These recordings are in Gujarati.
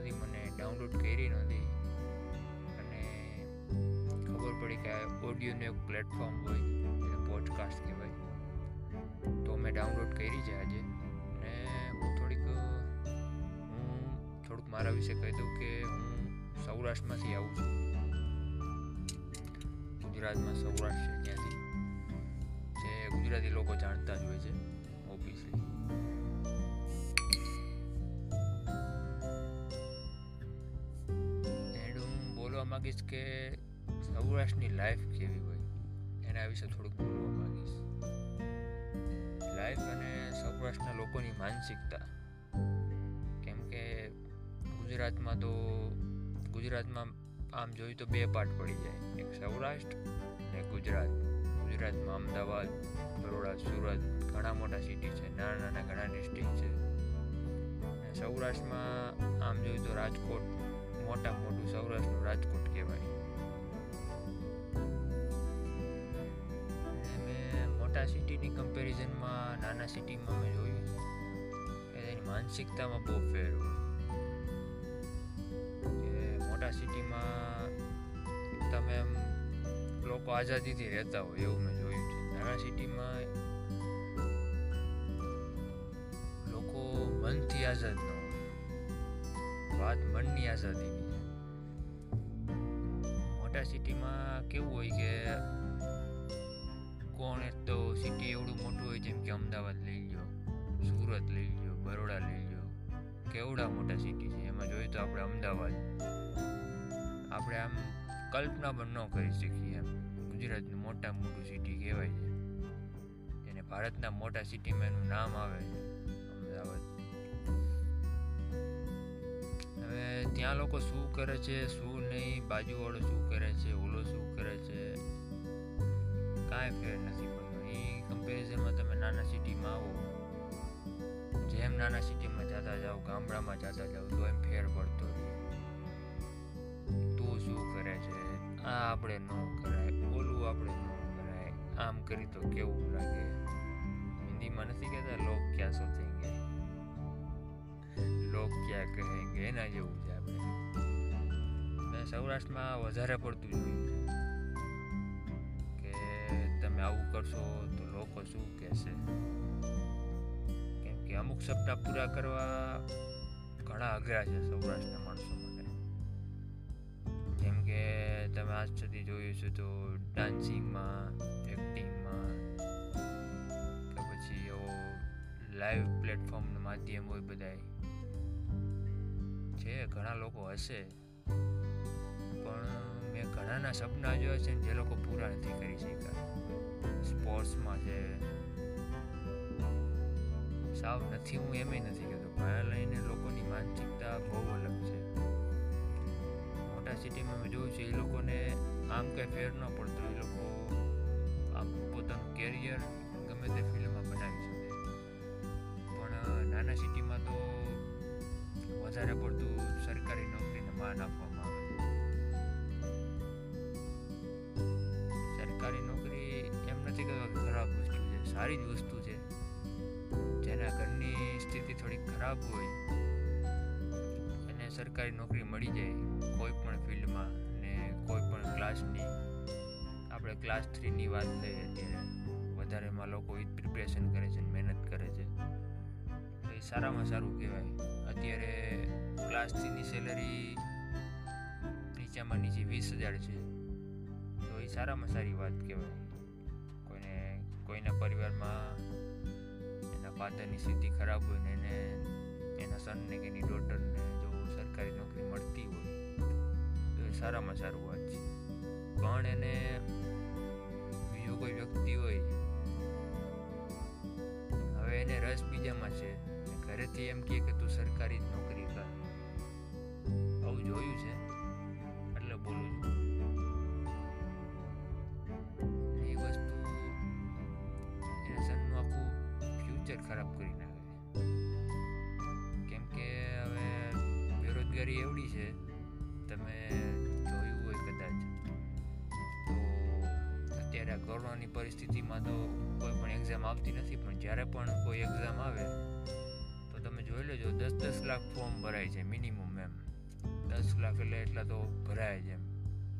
ખબર મને ડાઉનલોડ કરી નહોતી. અને ખબર પડી કે આ ઓડિયોનું એક પ્લેટફોર્મ હોય એટલે પોડકાસ્ટ કહેવાય. તો મેં ડાઉનલોડ કરી છે આજે. અને હું થોડીક, હું થોડુંક મારા વિશે કહી દઉં કે હું સૌરાષ્ટ્રમાંથી આવું છું. ગુજરાતમાં સૌરાષ્ટ્ર છે ત્યાંથી. જે ગુજરાતી લોકો જાણતા જ હોય છે ઓબ્વિયસલી હું માગીશ કે સૌરાષ્ટ્રની લાઈફ કેવી હોય, એના વિશે થોડુંક બોલવા માગીશ. લાઈફ અને સૌરાષ્ટ્રના લોકોની માનસિકતા. કેમ કે ગુજરાતમાં તો, ગુજરાતમાં આમ જોયું તો બે પાર્ટ પડી જાય. એક સૌરાષ્ટ્ર અને ગુજરાત. ગુજરાતમાં અમદાવાદ, બરોડા, સુરત ઘણા મોટા સિટી છે, નાના નાના ઘણા ડિસ્ટ્રિક્ટ છે. સૌરાષ્ટ્રમાં આમ જોયું તો રાજકોટ મોટા મોટું સૌરાષ્ટ્રનું રાજકોટ કહેવાય. મેં મોટા સિટીની કમ્પેરિઝનમાં નાના સિટીમાં મેં જોયું. એની માનસિકતામાં બહુ ફેર હોય. મોટા સિટીમાં તમે એમ લોકો આઝાદીથી રહેતા હોય એવું મેં જોયું છે. નાના સિટીમાં લોકો મનથી આઝાદ ન હોય. વાત મનની આઝાદીની. છે સિટીમાં કેવું હોય કે કોણ તો સિટી એવડું મોટું હોય, જેમ કે અમદાવાદ લઈ લો સુરત લઈ લો બરોડા લઈ લો કેવડા મોટા સિટી છે? એમાં જોઈએ તો આપણે અમદાવાદ. આપણે આમ કલ્પના પણ ન કરી શકીએ એમ. ગુજરાતનું મોટા મોટું સિટી કહેવાય છે. જેને ભારતના મોટા સિટીમાં એનું નામ આવે છે. ત્યાં લોકો શું કરે છે, શું નહીં, બાજુવાળો શું કરે છે, ઓલો શું કરે છે? કાંઈ ફેર નથી પડતો. એ કમ્પેરિઝનમાં તમે નાના સિટીમાં આવો. જેમ નાના સિટીમાં જતા જાઓ, ગામડામાં જતા જાઓ, તો એમ ફેર પડતો તું શું કરે છે? આ આપણે ન કરાય. ઓલું આપણે ન કરાય. આમ કરી તો કેવું લાગે? હિન્દીમાં નથી કહેતા? લોક ક્યાં સોચેંગે લોક ક્યાં કહેંગે? એના જેવું છે. આપણે. મેં સૌરાષ્ટ્રમાં વધારે પડતું જોયું છે કે તમે આવું કરશો તો લોકો શું કહેશે? કેમ કે અમુક સપના પૂરા કરવા ઘણા અઘરા છે સૌરાષ્ટ્રના માણસો માટે. જેમ કે તમે આજ સુધી જોયું છે તો ડાન્સિંગમાં, એક્ટિંગમાં કે પછી એવો લાઈવ પ્લેટફોર્મનું માધ્યમ હોય બધાય. છે, ઘણા લોકો હશે. પણ મેં ઘણાના સપના જોયા છે ને જે લોકો પૂરા નથી કરી શક્યા. સ્પોર્ટ્સમાં છે સાવ નથી, હું એમ નથી કહેતો, ભાયા લઈને લોકોની માનસિકતા બહુ અલગ છે. મોટા સિટીમાં મેં જોયું છે, એ લોકોને આમ કંઈ ફેર ન પડતો, એ લોકો આમ પોતાનું કેરિયર ગમે તે ફિલ્ડમાં બનાવી શકે. પણ નાના સિટીમાં તો વધારે પડતું સરકારી નોકરીને માન આપવામાં આવે સરકારી નોકરી એમ નથી કહેવા કે ખરાબ વસ્તુ છે, સારી જ વસ્તુ છે. જેના ઘરની સ્થિતિ થોડી ખરાબ હોય, એને સરકારી નોકરી મળી જાય કોઈ પણ ફિલ્ડમાં ને કોઈ પણ ક્લાસની. આપણે ક્લાસ થ્રીની વાત લઈએ ત્યારે વધારેમાં લોકો પ્રિપરેશન કરે છે મહેનત કરે છે. તો એ સારામાં સારું કહેવાય. અત્યારે ક્લાસ થ્રીની સેલરી નીચામાં નીચે વીસ હજાર છે. તો એ સારામાં સારી વાત કહેવાય. કોઈને, કોઈના પરિવારમાં એના ફાધરની સ્થિતિ ખરાબ હોય ને એને, એના સનને કે એની ડોટરને જો સરકારી નોકરી મળતી હોય, તો એ સારામાં સારું વાત છે. પણ એને બીજો કોઈ વ્યક્તિ હોય, હવે એને રસ બીજામાં છે. ઘરેથી એમ કહે કે તું સરકારી નોકરી કર. આવું જોયું છે? એટલે બોલું છું. એ વસ્તુ સનનું આખું ફ્યુચર ખરાબ કરી નાખે. કેમ કે હવે બેરોજગારી એવડી છે, તમે જોયું હોય કદાચ. તો અત્યારે આ કોરોનાની પરિસ્થિતિમાં તો કોઈ પણ એક્ઝામ આવતી નથી, પણ જ્યારે પણ કોઈ એક્ઝામ જોઈ લેજો દસ લાખ ફોર્મ ભરાય છે મિનિમમ એમ. દસ લાખ એટલે એટલા તો ભરાય જ એમ.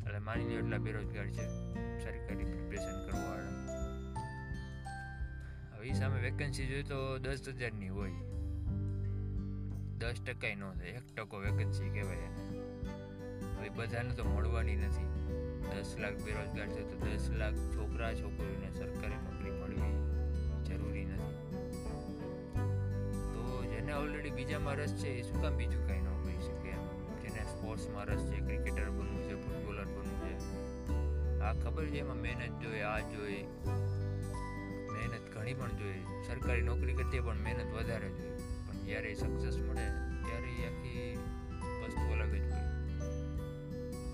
એટલે માની લો એટલા બેરોજગાર છે, સરકારી પ્રિપરેશન કરવાવાળા. હવે એ સામે વેકેન્સી જોઈએ તો દસ હજારની હોય. દસ ટકા ન થાય, એક ટકો વેકેન્સી કહેવાય એને. હવે બધાને તો મળવાની નથી. દસ લાખ બેરોજગાર છે તો દસ લાખ છોકરા છોકરીઓને સરકારી નોકરી મળવી. જેને બીજામાં રસ છે એ શું કામ બીજું કાંઈ ન કરી શકે એમ? જેને સ્પોર્ટ્સમાં રસ છે, ક્રિકેટર બનવું છે, ફૂટબોલર બનવું છે. આ ખબર છે એમાં મહેનત જોઈએ, આ જોઈએ. મહેનત ઘણી પણ જોઈએ. સરકારી નોકરી કરતી પણ મહેનત વધારે જોઈએ. પણ જ્યારે સક્સેસ મળે, ત્યારે એ આખી વસ્તુ અલગ જ હોય.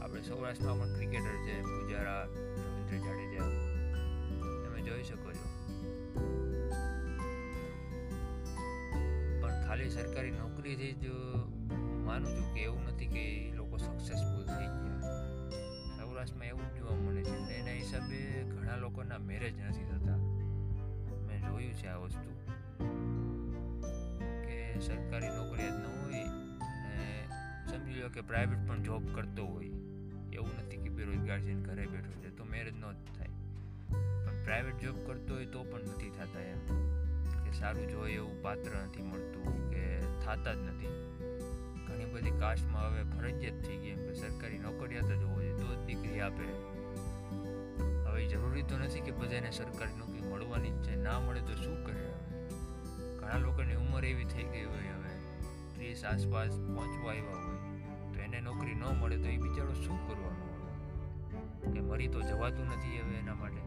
આપણે સૌરાષ્ટ્રમાં પણ ક્રિકેટર છે, પૂજારા રવિન્દ્ર જાડેજા તમે જોઈ શકો છો સરકારી નોકરીથી જ માનું છું કે એવું નથી કે એ લોકો સક્સેસફુલ થઈ ગયા. સૌરાષ્ટ્રમાં એવું જોવા મળે છે ને એના હિસાબે ઘણા લોકોના મેરેજ નથી થતા. મેં જોયું છે આ વસ્તુ કે સરકારી નોકરી જ ન હોય ને સમજી લો કે પ્રાઇવેટ પણ જોબ કરતો હોય. એવું નથી કે બેરોજગાર છે ઘરે બેઠો છે, તો મેરેજ ન જ થાય. પણ પ્રાઇવેટ જોબ કરતો હોય તો પણ નથી થતા એમ. કે સારું જોઈએ એવું પાત્ર નથી મળતું. થતા જ નથી. ઘણી બધી કાસ્ટમાં હવે ફરજિયાત થઈ ગઈ એમ કે સરકારી નોકરિયાત જ હોવો જોઈએ, તો જ દીકરી આપે. હવે જરૂરી તો નથી કે બધાને સરકારી નોકરી મળવાની જ છે, ના મળે તો શું કરે ઘણા લોકોની ઉંમર એવી થઈ ગઈ હોય હવે, ત્રીસ આસપાસ પહોંચવા આવ્યા હોય, તો એને નોકરી ન મળે તો એ બિચારો શું કરવાનું હવે? કે મરી તો જવાતું નથી હવે એના માટે.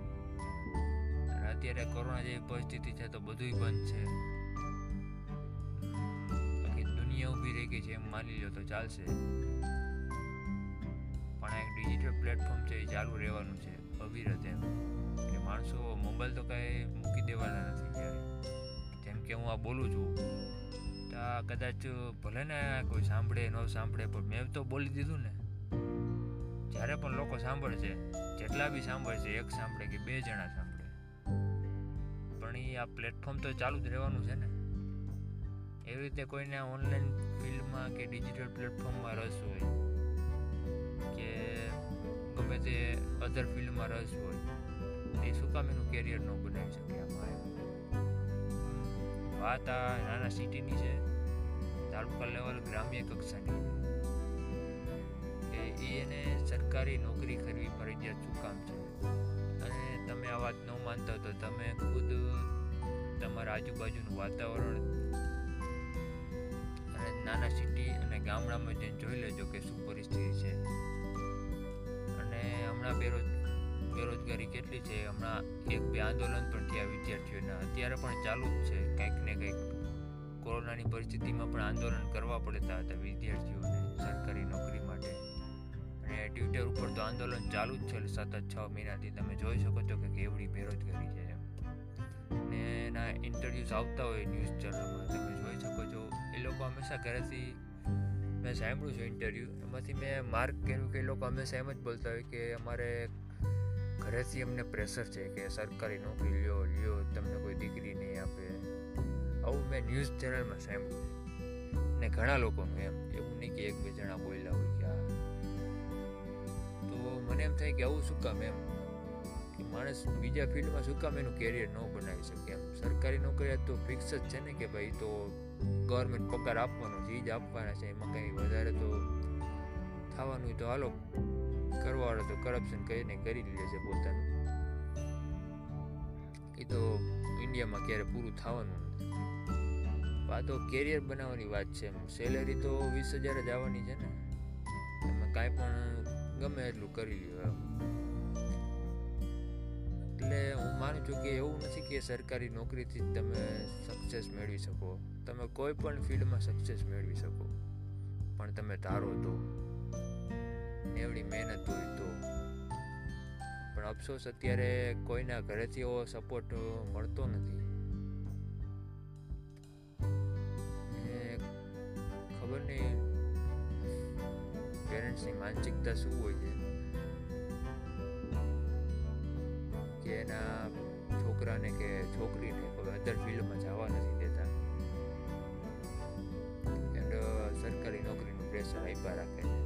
અત્યારે કોરોના જેવી પરિસ્થિતિ છે તો બધુંય બંધ છે. દુનિયા ઊભી રહી ગઈ છે, એમ માની લો તો ચાલશે. પણ આ એક ડિજિટલ પ્લેટફોર્મ છે, એ ચાલુ રહેવાનું છે, અવિરત એમ. કે માણસો મોબાઈલ તો કાંઈ મૂકી દેવાના નથી ક્યારે. જેમ કે હું આ બોલું છું, તો આ કદાચ ભલે ને કોઈ સાંભળે, ન સાંભળે, પણ મેં તો બોલી દીધું ને. જ્યારે પણ લોકો સાંભળશે, જેટલા બી સાંભળશે, એક સાંભળે કે બે જણા સાંભળે. પણ એ આ પ્લેટફોર્મ તો ચાલુ જ રહેવાનું છે ને. એવી રીતે કોઈને ઓનલાઈન ફિલ્ડમાં કે ડિજિટલ પ્લેટફોર્મમાં રસ હોય, કે ગમે તે અધર ફિલ્ડમાં રસ હોય એ શું કામ એનું કેરિયર ન બનાવી શકે અમારે વાત આ નાના સિટીની છે, તાલુકા લેવલ ગ્રામ્ય કક્ષાની. એ એને સરકારી નોકરી કરવી ફરજિયાત શું કામ છે. અને તમે આ વાત ન માનતા તો તમે ખુદ તમારા આજુબાજુનું વાતાવરણ નાના સિટી અને ગામડામાં જઈને જોઈ લેજો કે શું પરિસ્થિતિ છે. અને હમણાં બેરોજ, બેરોજગારી કેટલી છે? હમણાં એક બે આંદોલન પણ થયા વિદ્યાર્થીઓના અત્યારે પણ ચાલુ જ છે. કંઈક ને કંઈક કોરોનાની પરિસ્થિતિમાં પણ આંદોલન કરવા પડતા હતા વિદ્યાર્થીઓને સરકારી નોકરી માટે. અને ટ્વિટર ઉપર તો આંદોલન ચાલુ જ છે સતત છ મહિનાથી. તમે જોઈ શકો છો કે કેવડી બેરોજગારી છે. એમ ને એના ઇન્ટરવ્યૂઝ આવતા હોય ન્યૂઝ ચેનલમાં તમે જોઈ શકો છો. એ લોકો હંમેશા ઘરેથી મેં સાંભળ્યું છે ઇન્ટરવ્યૂ એમાંથી મેં માર્ક કર્યું કે એ લોકો હંમેશા એમ જ બોલતા હોય કે અમારે ઘરેથી અમને પ્રેશર છે કે સરકારી નોકરી લ્યો લ્યો, તમને કોઈ દીકરી નહીં આપે. આવું મેં ન્યૂઝ ચેનલમાં સાંભળ્યું છે. ને ઘણા લોકોનું એમ, એવું નહીં કે એક બે જણા બોલ્યા હોય કે આ. તો મને એમ થાય કે આવું શું કામ એમ? કે માણસ બીજા ફિલ્ડમાં શું કામ એનું કેરિયર ન બનાવી શકે એમ. સરકારી નોકરી તો ફિક્સ જ છે ને કે ભાઈ તો ગવર્મેન્ટ પગાર આપવાનો છે એ જ આપવાના છે. એમાં કંઈ વધારે તો થવાનું તો હાલો કરવાવાળો તો કરપ્શન કરીને કરી લે છે પોતાનું. એ તો ઇન્ડિયામાં ક્યારે પૂરું થવાનું નથી. આ તો કેરિયર બનાવવાની વાત છે સેલેરી તો વીસ હજાર જ આવવાની છે ને. તમે કાંઈ પણ ગમે એટલું કરી લ્યો એમ. એટલે હું માનું છું કે એવું નથી કે સરકારી નોકરીથી જ તમે સક્સેસ મેળવી શકો. તમે કોઈ પણ ફિલ્ડમાં સક્સેસ મેળવી શકો. પણ તમે ધારો તો. એવડી મહેનત હોય તો. પણ અફસોસ અત્યારે કોઈના ઘરેથી એવો સપોર્ટ મળતો નથી. ખબર નહીં. પેરેન્ટ્સની માનસિકતા શું હોય છે? એના છોકરાને કે છોકરીને કોઈ અધર ફિલ્ડમાં જવા નથી દેતા. એન્ડ સરકારી નોકરીનું પ્રેશર આપ્યા રાખે.